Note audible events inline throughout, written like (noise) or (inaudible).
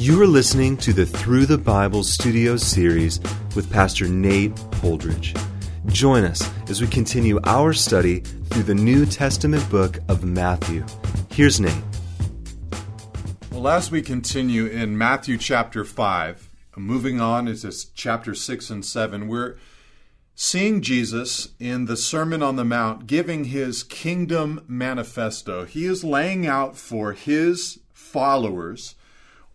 You are listening to the Through the Bible studio series with Pastor Nate Holdridge. Join us as we continue our study through the New Testament book of Matthew. Here's Nate. Well, as we continue in Matthew chapter 5, moving on into chapter 6 and 7, we're seeing Jesus in the Sermon on the Mount giving his kingdom manifesto. He is laying out for his followers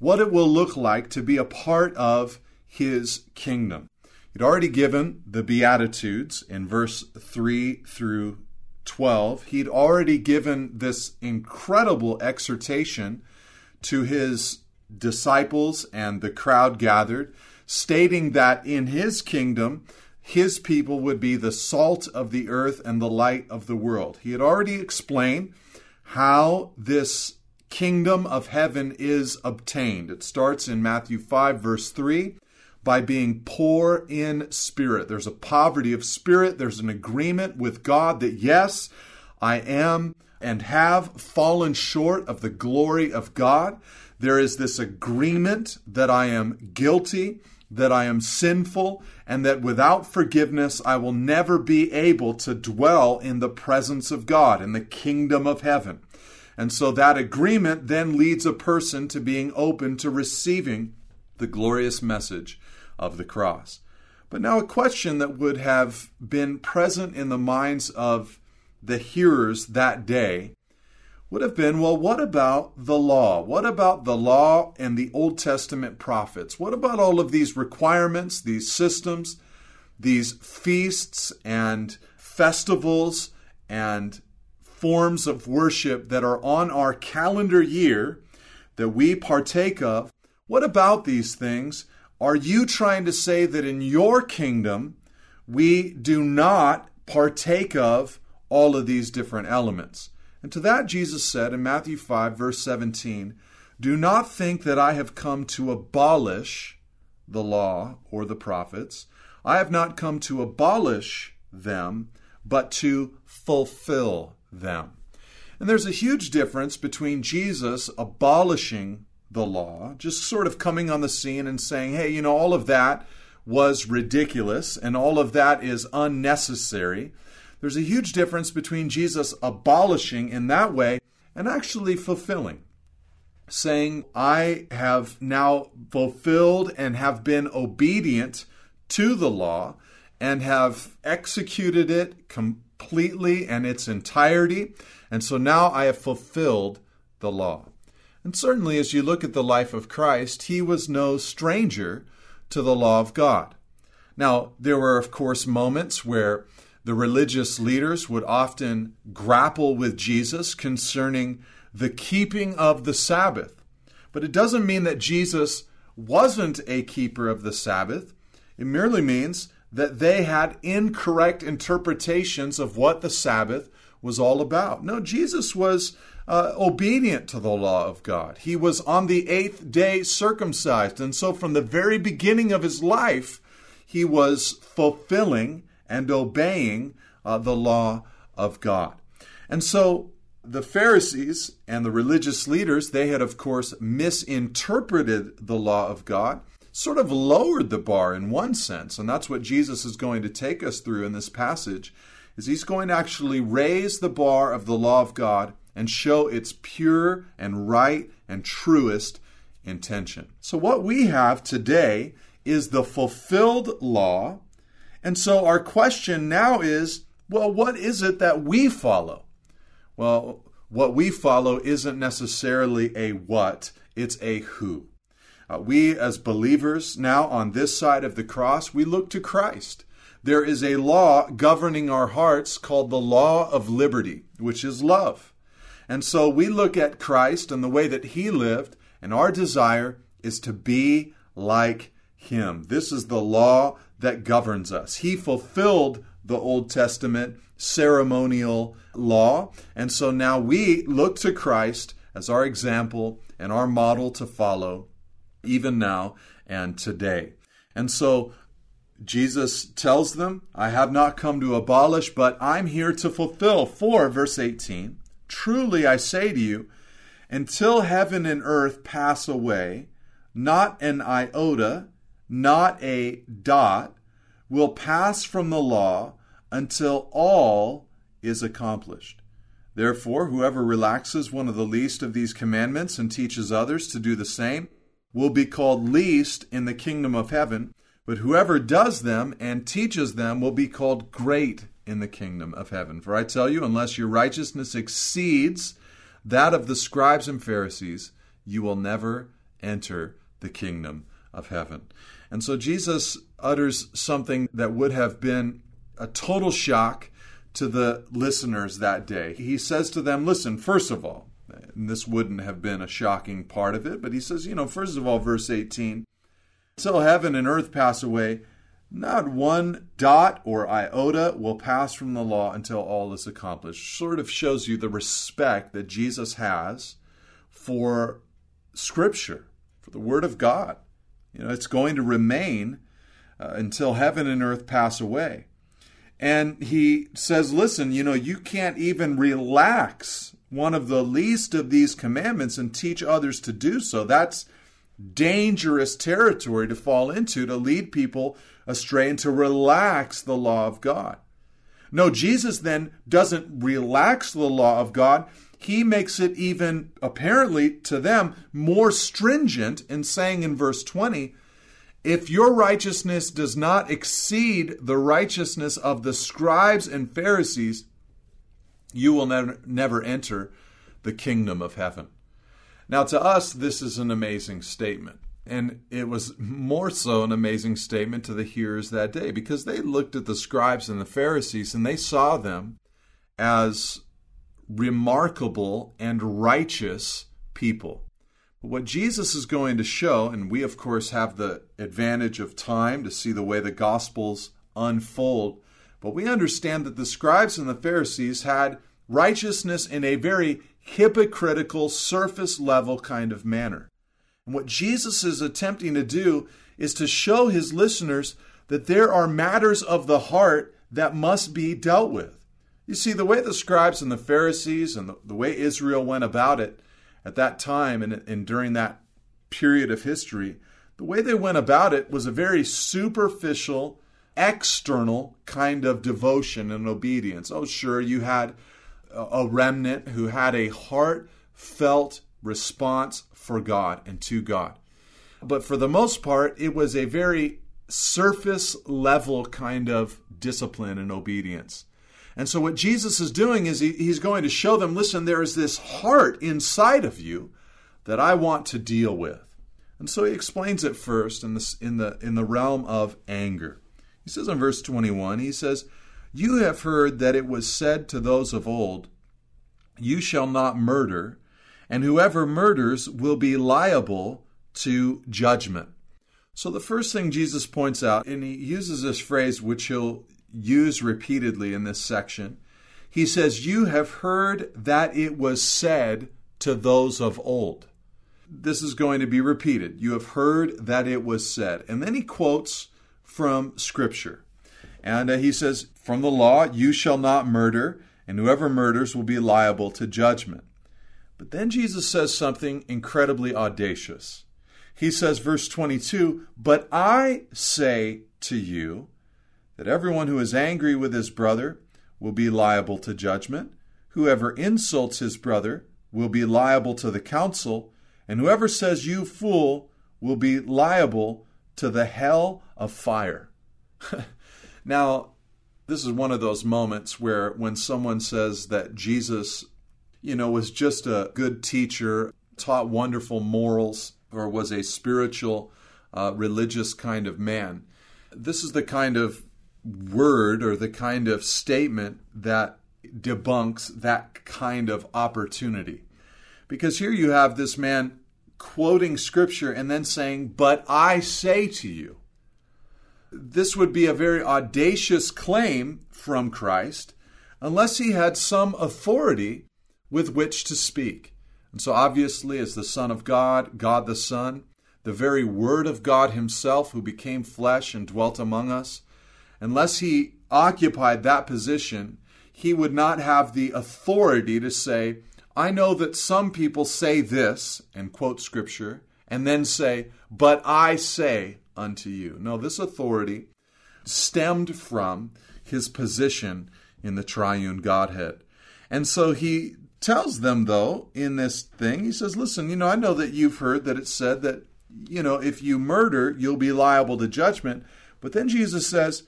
what it will look like to be a part of his kingdom. He'd already given the Beatitudes in verse 3 through 12. He'd already given this incredible exhortation to his disciples and the crowd gathered, stating that in his kingdom, his people would be the salt of the earth and the light of the world. He had already explained how this kingdom of heaven is obtained. It starts in Matthew 5, verse 3, by being poor in spirit. There's a poverty of spirit, there's an agreement with God that, yes, I am and have fallen short of the glory of God. There is this agreement that I am guilty, that I am sinful, and that without forgiveness I will never be able to dwell in the presence of God, in the kingdom of heaven. And so that agreement then leads a person to being open to receiving the glorious message of the cross. But now, a question that would have been present in the minds of the hearers that day would have been well, what about the law? What about the law and the Old Testament prophets? What about all of these requirements, these systems, these feasts and festivals and forms of worship that are on our calendar year that we partake of. What about these things? Are you trying to say that in your kingdom we do not partake of all of these different elements? And to that, Jesus said in Matthew 5, verse 17, Do not think that I have come to abolish the law or the prophets. I have not come to abolish them, but to fulfill them. And there's a huge difference between Jesus abolishing the law, just sort of coming on the scene and saying, hey, you know, all of that was ridiculous and all of that is unnecessary. There's a huge difference between Jesus abolishing in that way and actually fulfilling. Saying, I have now fulfilled and have been obedient to the law and have executed it completely and its entirety. And so now I have fulfilled the law. And certainly, as you look at the life of Christ, he was no stranger to the law of God. Now, there were, of course, moments where the religious leaders would often grapple with Jesus concerning the keeping of the Sabbath. But it doesn't mean that Jesus wasn't a keeper of the Sabbath. It merely means that they had incorrect interpretations of what the Sabbath was all about. No, Jesus was uh, obedient to the law of God. He was on the eighth day circumcised. And so, from the very beginning of his life, he was fulfilling and obeying uh, the law of God. And so, the Pharisees and the religious leaders, they had, of course, misinterpreted the law of God sort of lowered the bar in one sense, and that's what Jesus is going to take us through in this passage, is he's going to actually raise the bar of the law of God and show its pure and right and truest intention. So what we have today is the fulfilled law, and so our question now is, well, what is it that we follow? Well, what we follow isn't necessarily a what, it's a who. Uh, we, as believers now on this side of the cross, we look to Christ. There is a law governing our hearts called the law of liberty, which is love. And so we look at Christ and the way that he lived, and our desire is to be like him. This is the law that governs us. He fulfilled the Old Testament ceremonial law, and so now we look to Christ as our example and our model to follow even now and today. And so Jesus tells them, I have not come to abolish, but I'm here to fulfill. For, verse 18, truly I say to you, until heaven and earth pass away, not an iota, not a dot, will pass from the law until all is accomplished. Therefore, whoever relaxes one of the least of these commandments and teaches others to do the same will be called least in the kingdom of heaven, but whoever does them and teaches them will be called great in the kingdom of heaven. For I tell you, unless your righteousness exceeds that of the scribes and Pharisees, you will never enter the kingdom of heaven. And so Jesus utters something that would have been a total shock to the listeners that day. He says to them, Listen, first of all, and this wouldn't have been a shocking part of it, but he says, you know, first of all, verse 18, until heaven and earth pass away, not one dot or iota will pass from the law until all is accomplished. Sort of shows you the respect that Jesus has for Scripture, for the Word of God. You know, it's going to remain uh, until heaven and earth pass away. And he says, listen, you know, you can't even relax one of the least of these commandments and teach others to do so. That's dangerous territory to fall into to lead people astray and to relax the law of God. No, Jesus then doesn't relax the law of God. He makes it even apparently to them more stringent in saying in verse 20, if your righteousness does not exceed the righteousness of the scribes and Pharisees, you will never, never enter the kingdom of heaven. Now, to us, this is an amazing statement. And it was more so an amazing statement to the hearers that day because they looked at the scribes and the Pharisees and they saw them as remarkable and righteous people. But what Jesus is going to show, and we of course have the advantage of time to see the way the Gospels unfold, but we understand that the scribes and the Pharisees had righteousness in a very hypocritical, surface level kind of manner. And what Jesus is attempting to do is to show his listeners that there are matters of the heart that must be dealt with. You see, the way the scribes and the Pharisees and the, the way Israel went about it at that time and, and during that period of history, the way they went about it was a very superficial, external kind of devotion and obedience. Oh, sure, you had a remnant who had a heartfelt response for God and to God. But for the most part, it was a very surface level kind of discipline and obedience. And so, what Jesus is doing is he, he's going to show them listen, there is this heart inside of you that I want to deal with. And so, he explains it first in, this, in, the, in the realm of anger. He says in verse 21, he says, You have heard that it was said to those of old, You shall not murder, and whoever murders will be liable to judgment. So, the first thing Jesus points out, and he uses this phrase which he'll use repeatedly in this section, he says, You have heard that it was said to those of old. This is going to be repeated. You have heard that it was said. And then he quotes from Scripture. And uh, he says, From the law, you shall not murder, and whoever murders will be liable to judgment. But then Jesus says something incredibly audacious. He says, verse 22, But I say to you that everyone who is angry with his brother will be liable to judgment. Whoever insults his brother will be liable to the council, and whoever says, You fool, will be liable to the hell of fire. (laughs) now, this is one of those moments where when someone says that Jesus you know, was just a good teacher, taught wonderful morals, or was a spiritual, uh, religious kind of man. This is the kind of word or the kind of statement that debunks that kind of opportunity. Because here you have this man quoting scripture and then saying, But I say to you. This would be a very audacious claim from Christ unless he had some authority with which to speak. And so, obviously, as the Son of God, God the Son, the very Word of God Himself who became flesh and dwelt among us, unless He occupied that position, He would not have the authority to say, I know that some people say this, and quote Scripture, and then say, But I say unto you. No, this authority stemmed from his position in the triune Godhead. And so he tells them, though, in this thing, he says, Listen, you know, I know that you've heard that it's said that, you know, if you murder, you'll be liable to judgment. But then Jesus says,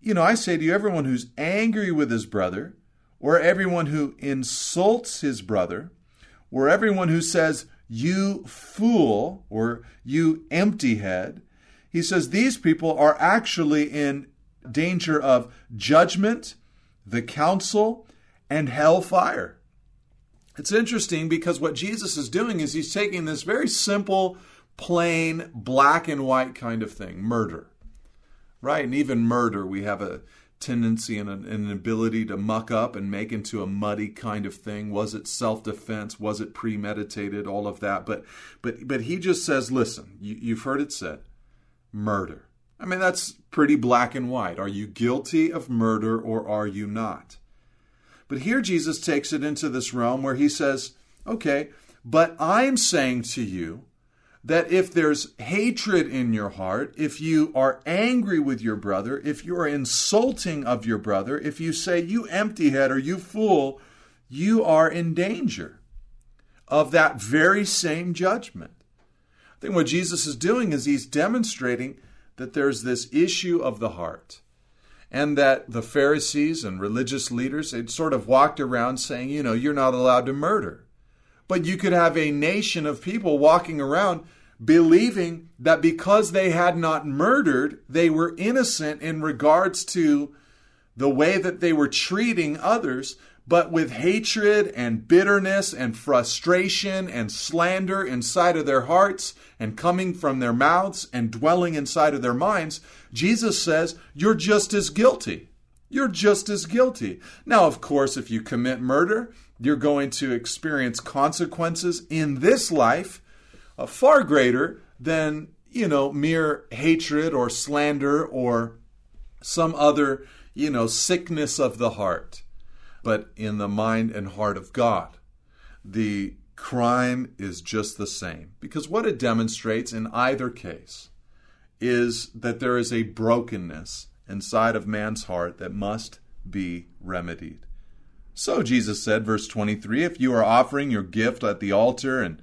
You know, I say to you, everyone who's angry with his brother, or everyone who insults his brother, or everyone who says, You fool, or you empty head, he says these people are actually in danger of judgment, the council, and hellfire. It's interesting because what Jesus is doing is he's taking this very simple, plain, black and white kind of thing murder. Right? And even murder, we have a tendency and an, ability to muck up and make into a muddy kind of thing. Was it self-defense? Was it premeditated? All of that. But but but he just says, listen, you, you've heard it said, murder. I mean, that's pretty black and white. Are you guilty of murder or are you not? But here Jesus takes it into this realm where he says, okay, but I'm saying to you that if there's hatred in your heart, if you are angry with your brother, if you are insulting of your brother, if you say, you empty head or you fool, you are in danger of that very same judgment. I think what Jesus is doing is he's demonstrating that there's this issue of the heart and that the Pharisees and religious leaders had sort of walked around saying, you know, you're not allowed to murder. But you could have a nation of people walking around believing that because they had not murdered, they were innocent in regards to the way that they were treating others, but with hatred and bitterness and frustration and slander inside of their hearts and coming from their mouths and dwelling inside of their minds, Jesus says, You're just as guilty. You're just as guilty. Now, of course, if you commit murder, you're going to experience consequences in this life uh, far greater than, you know, mere hatred or slander or some other, you know, sickness of the heart but in the mind and heart of God. The crime is just the same. Because what it demonstrates in either case is that there is a brokenness inside of man's heart that must be remedied. So Jesus said, verse 23 If you are offering your gift at the altar and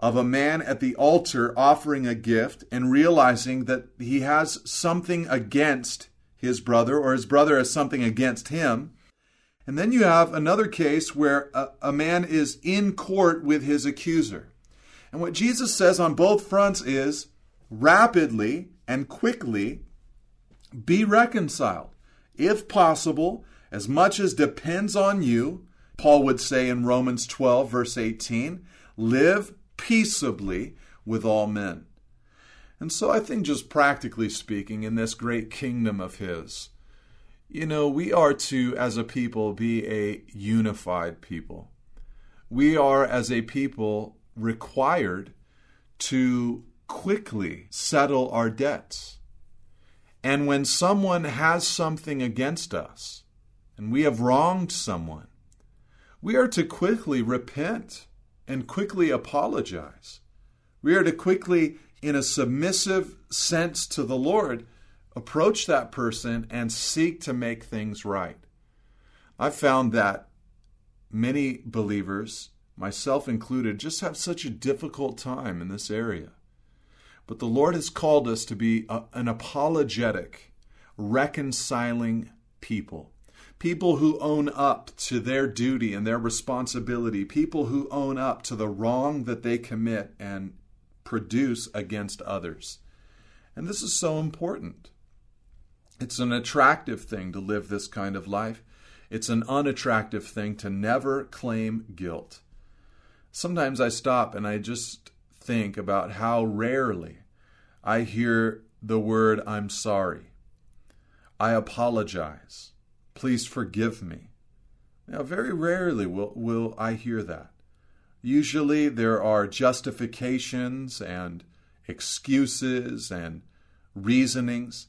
of a man at the altar offering a gift and realizing that he has something against his brother, or his brother has something against him. And then you have another case where a, a, man is in court with his accuser. And what Jesus says on both fronts is rapidly and quickly be reconciled. If possible, as much as depends on you, Paul would say in Romans 12, verse 18, live peaceably with all men. And so I think, just practically speaking, in this great kingdom of his, you know, we are to, as a people, be a unified people. We are, as a people, required to quickly settle our debts. And when someone has something against us, and we have wronged someone, we are to quickly repent and quickly apologize. We are to quickly, in a submissive sense to the Lord, approach that person and seek to make things right. I've found that many believers, myself included, just have such a difficult time in this area. But the Lord has called us to be a, an apologetic, reconciling people. People who own up to their duty and their responsibility. People who own up to the wrong that they commit and produce against others. And this is so important. It's an attractive thing to live this kind of life. It's an unattractive thing to never claim guilt. Sometimes I stop and I just think about how rarely I hear the word I'm sorry. I apologize. Please forgive me. Now, very rarely will, will I hear that. Usually there are justifications and excuses and reasonings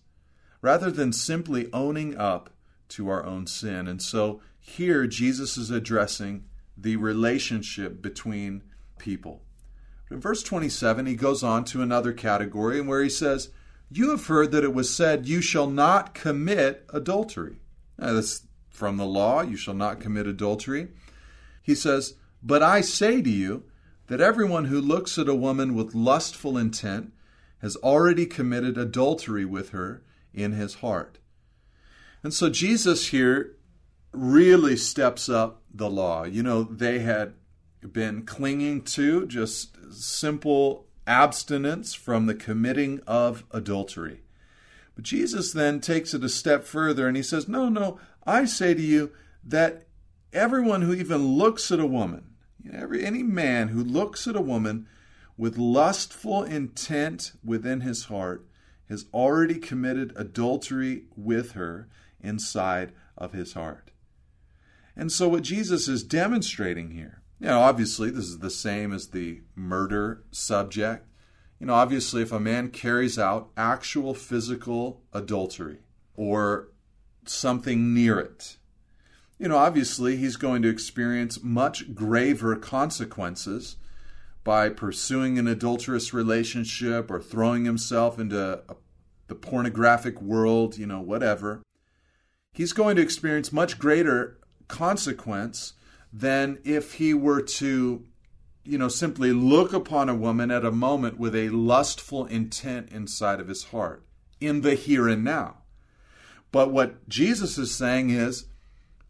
rather than simply owning up to our own sin. And so here Jesus is addressing the relationship between people. In verse 27, he goes on to another category where he says, You have heard that it was said, You shall not commit adultery. Now, that's from the law, you shall not commit adultery. He says, But I say to you that everyone who looks at a woman with lustful intent has already committed adultery with her in his heart. And so Jesus here really steps up the law. You know, they had been clinging to just simple abstinence from the committing of adultery. But Jesus then takes it a step further and he says, No, no, I say to you that everyone who even looks at a woman, every, any man who looks at a woman with lustful intent within his heart has already committed adultery with her inside of his heart. And so, what Jesus is demonstrating here, you know, obviously, this is the same as the murder subject. You know, obviously, if a man carries out actual physical adultery or something near it, you know, obviously, he's going to experience much graver consequences by pursuing an adulterous relationship or throwing himself into a, the pornographic world, you know, whatever. He's going to experience much greater consequence than if he were to, you know, simply look upon a woman at a moment with a lustful intent inside of his heart in the here and now. But what Jesus is saying is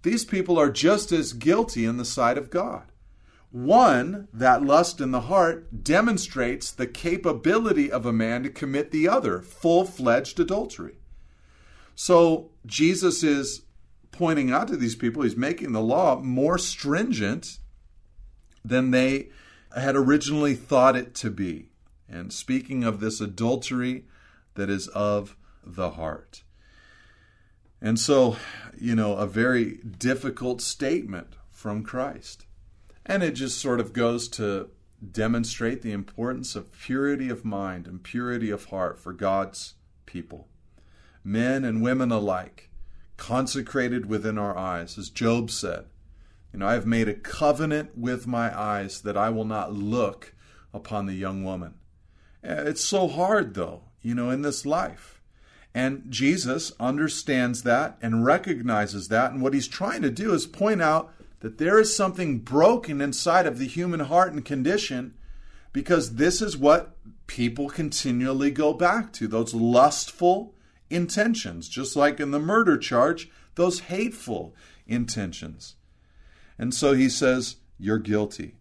these people are just as guilty in the sight of God. One, that lust in the heart, demonstrates the capability of a man to commit the other, full fledged adultery. So Jesus is pointing out to these people, he's making the law more stringent than they had originally thought it to be. And speaking of this adultery that is of the heart. And so, you know, a very difficult statement from Christ. And it just sort of goes to demonstrate the importance of purity of mind and purity of heart for God's people, men and women alike consecrated within our eyes. As Job said, You know, I have made a covenant with my eyes that I will not look upon the young woman. Eh, it's so hard, though, you know, in this life. And Jesus understands that and recognizes that. And what he's trying to do is point out that there is something broken inside of the human heart and condition because this is what people continually go back to those lustful, intentions, just like in the murder charge, those hateful intentions. And so he says, You're guilty.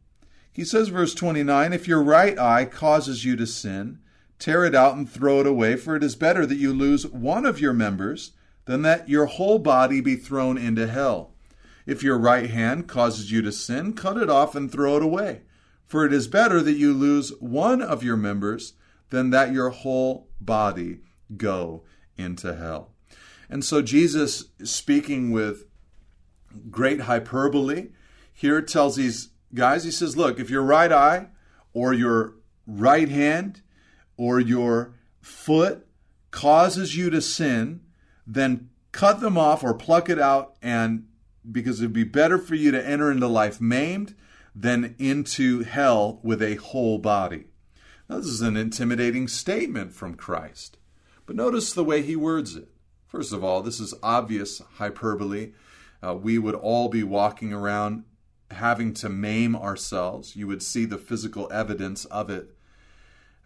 He says, verse 29 If your right eye causes you to sin, tear it out and throw it away, for it is better that you lose one of your members than that your whole body be thrown into hell. If your right hand causes you to sin, cut it off and throw it away. For it is better that you lose one of your members than that your whole body go into hell. And so Jesus, speaking with great hyperbole, here tells these guys, he says, Look, if your right eye or your right hand or your foot causes you to sin, then cut them off or pluck it out, and because it'd be better for you to enter into life maimed than into hell with a whole body. Now, this is an intimidating statement from Christ. But notice the way he words it. First of all, this is obvious hyperbole. Uh, we would all be walking around having to maim ourselves. You would see the physical evidence of it.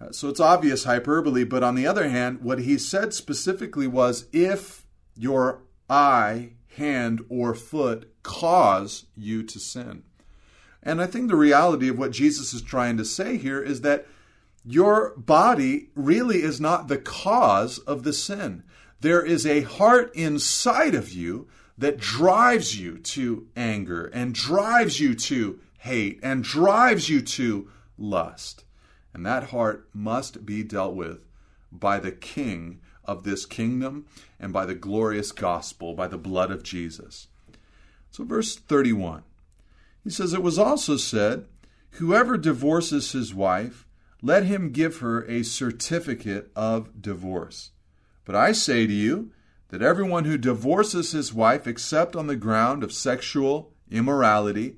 Uh, so it's obvious hyperbole, but on the other hand, what he said specifically was if your eye, hand, or foot cause you to sin. And I think the reality of what Jesus is trying to say here is that your body really is not the cause of the sin. There is a heart inside of you that drives you to anger and drives you to hate and drives you to lust. And that heart must be dealt with by the King of this kingdom and by the glorious gospel, by the blood of Jesus. So, verse 31, he says, It was also said, Whoever divorces his wife, let him give her a certificate of divorce. But I say to you that everyone who divorces his wife except on the ground of sexual immorality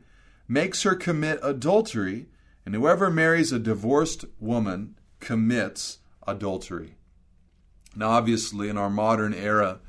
makes her commit adultery, and whoever marries a divorced woman commits adultery. Now, obviously, in our modern era,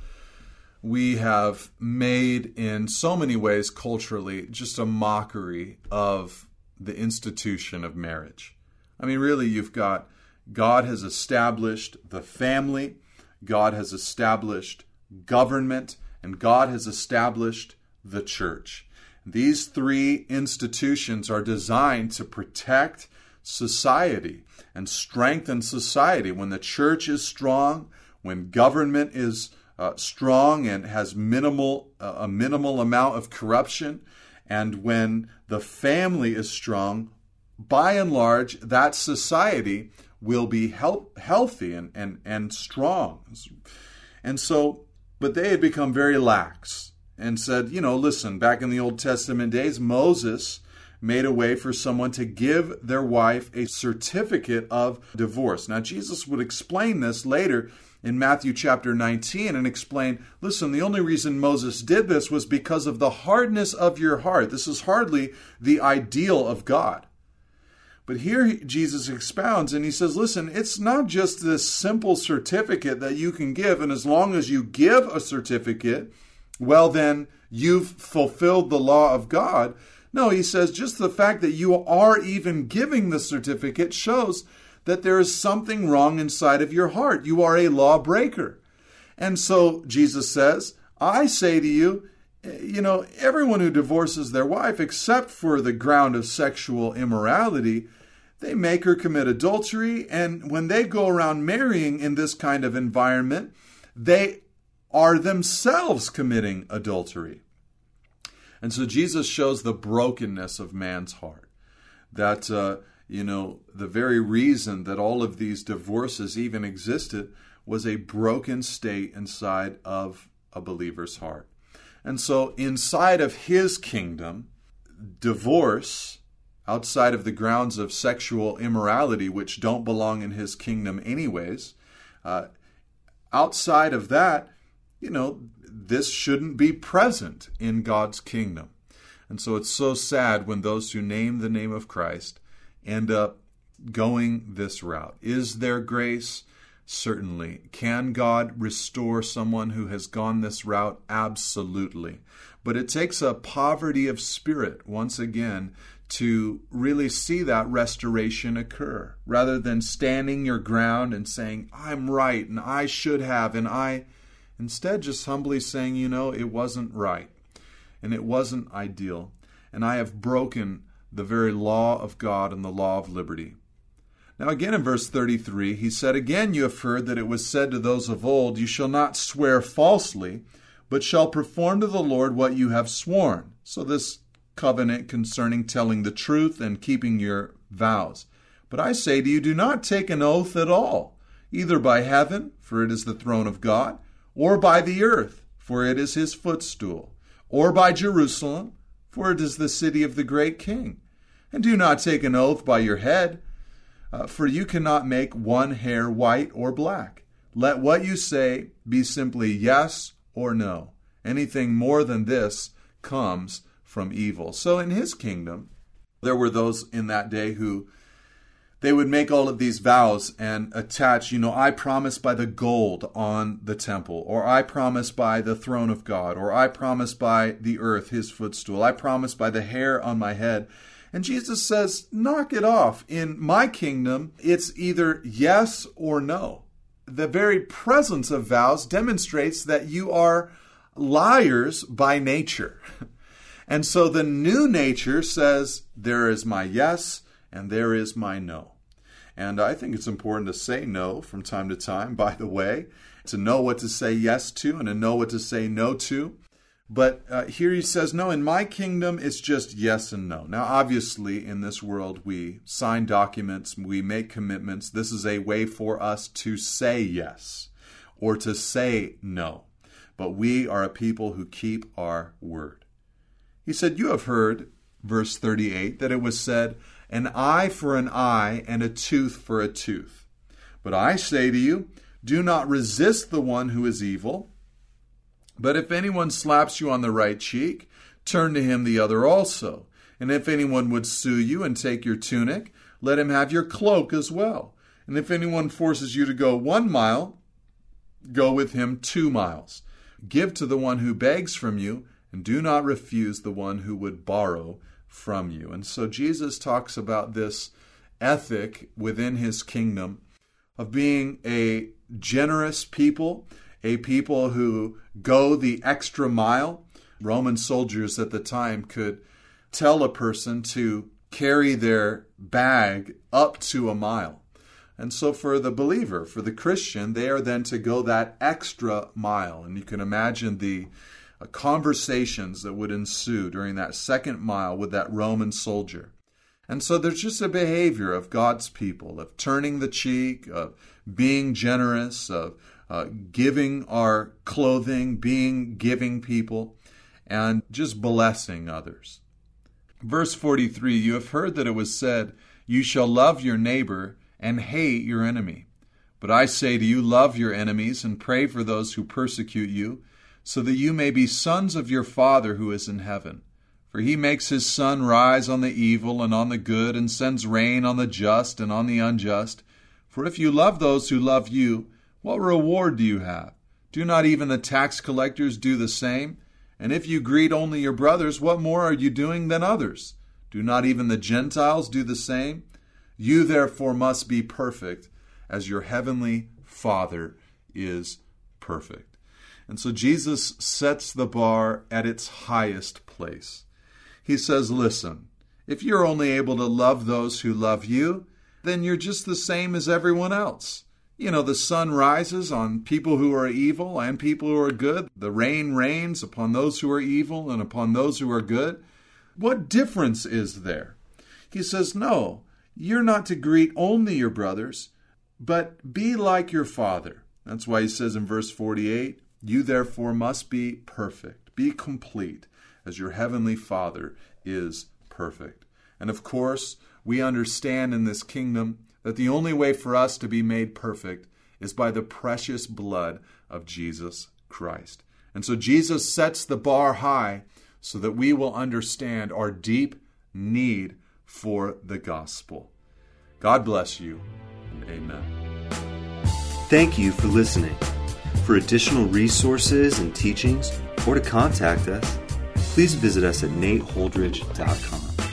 we have made in so many ways culturally just a mockery of the institution of marriage. I mean, really, you've got God has established the family, God has established government, and God has established the church. These three institutions are designed to protect society and strengthen society. When the church is strong, when government is uh, strong and has minimal uh, a minimal amount of corruption, and when the family is strong, by and large, that society will be health, healthy and, and, and strong. And so, but they had become very lax and said, you know, listen, back in the Old Testament days, Moses made a way for someone to give their wife a certificate of divorce. Now, Jesus would explain this later in Matthew chapter 19 and explain listen, the only reason Moses did this was because of the hardness of your heart. This is hardly the ideal of God. But here Jesus expounds and he says, listen, it's not just this simple certificate that you can give, and as long as you give a certificate, well, then you've fulfilled the law of God. No, he says just the fact that you are even giving the certificate shows that there is something wrong inside of your heart. You are a lawbreaker. And so Jesus says, I say to you, you know, everyone who divorces their wife, except for the ground of sexual immorality, they make her commit adultery. And when they go around marrying in this kind of environment, they are themselves committing adultery. And so Jesus shows the brokenness of man's heart. That, uh, you know, the very reason that all of these divorces even existed was a broken state inside of a believer's heart. And so, inside of his kingdom, divorce outside of the grounds of sexual immorality, which don't belong in his kingdom, anyways, uh, outside of that, you know, this shouldn't be present in God's kingdom. And so it's so sad when those who name the name of Christ end up going this route. Is there grace? Certainly. Can God restore someone who has gone this route? Absolutely. But it takes a poverty of spirit, once again, to really see that restoration occur rather than standing your ground and saying, I'm right and I should have, and I. Instead, just humbly saying, you know, it wasn't right and it wasn't ideal, and I have broken the very law of God and the law of liberty. Now, again in verse 33, he said, Again you have heard that it was said to those of old, You shall not swear falsely, but shall perform to the Lord what you have sworn. So, this covenant concerning telling the truth and keeping your vows. But I say to you, do not take an oath at all, either by heaven, for it is the throne of God, or by the earth, for it is his footstool, or by Jerusalem, for it is the city of the great king. And do not take an oath by your head, uh, for you cannot make one hair white or black. Let what you say be simply yes or no. Anything more than this comes from evil. So in his kingdom, there were those in that day who they would make all of these vows and attach, you know, I promise by the gold on the temple, or I promise by the throne of God, or I promise by the earth, his footstool, I promise by the hair on my head. And Jesus says, knock it off. In my kingdom, it's either yes or no. The very presence of vows demonstrates that you are liars by nature. (laughs) And so the new nature says, there is my yes and there is my no. And I think it's important to say no from time to time, by the way, to know what to say yes to and to know what to say no to. But uh, here he says, no, in my kingdom, it's just yes and no. Now, obviously, in this world, we sign documents, we make commitments. This is a way for us to say yes or to say no. But we are a people who keep our word. He said, You have heard, verse 38, that it was said, An eye for an eye and a tooth for a tooth. But I say to you, do not resist the one who is evil. But if anyone slaps you on the right cheek, turn to him the other also. And if anyone would sue you and take your tunic, let him have your cloak as well. And if anyone forces you to go one mile, go with him two miles. Give to the one who begs from you, and do not refuse the one who would borrow from you. And so Jesus talks about this ethic within his kingdom of being a generous people a people who go the extra mile. Roman soldiers at the time could tell a person to carry their bag up to a mile. And so, for the believer, for the Christian, they are then to go that extra mile. And you can imagine the uh, conversations that would ensue during that second mile with that Roman soldier. And so, there's just a behavior of God's people of turning the cheek, of being generous, of uh, giving our clothing, being giving people, and just blessing others. Verse 43 You have heard that it was said, You shall love your neighbor and hate your enemy. But I say to you, love your enemies and pray for those who persecute you, so that you may be sons of your Father who is in heaven. For he makes his sun rise on the evil and on the good, and sends rain on the just and on the unjust. For if you love those who love you, what reward do you have? Do not even the tax collectors do the same? And if you greet only your brothers, what more are you doing than others? Do not even the Gentiles do the same? You therefore must be perfect, as your heavenly Father is perfect. And so Jesus sets the bar at its highest place. He says, Listen, if you're only able to love those who love you, then you're just the same as everyone else. You know, the sun rises on people who are evil and people who are good. The rain rains upon those who are evil and upon those who are good. What difference is there? He says, No, you're not to greet only your brothers, but be like your Father. That's why he says in verse 48 You therefore must be perfect, be complete, as your heavenly Father is perfect. And of course, we understand in this kingdom that the only way for us to be made perfect is by the precious blood of Jesus Christ. And so Jesus sets the bar high so that we will understand our deep need for the gospel. God bless you, and amen. Thank you for listening. For additional resources and teachings, or to contact us, please visit us at nateholdridge.com.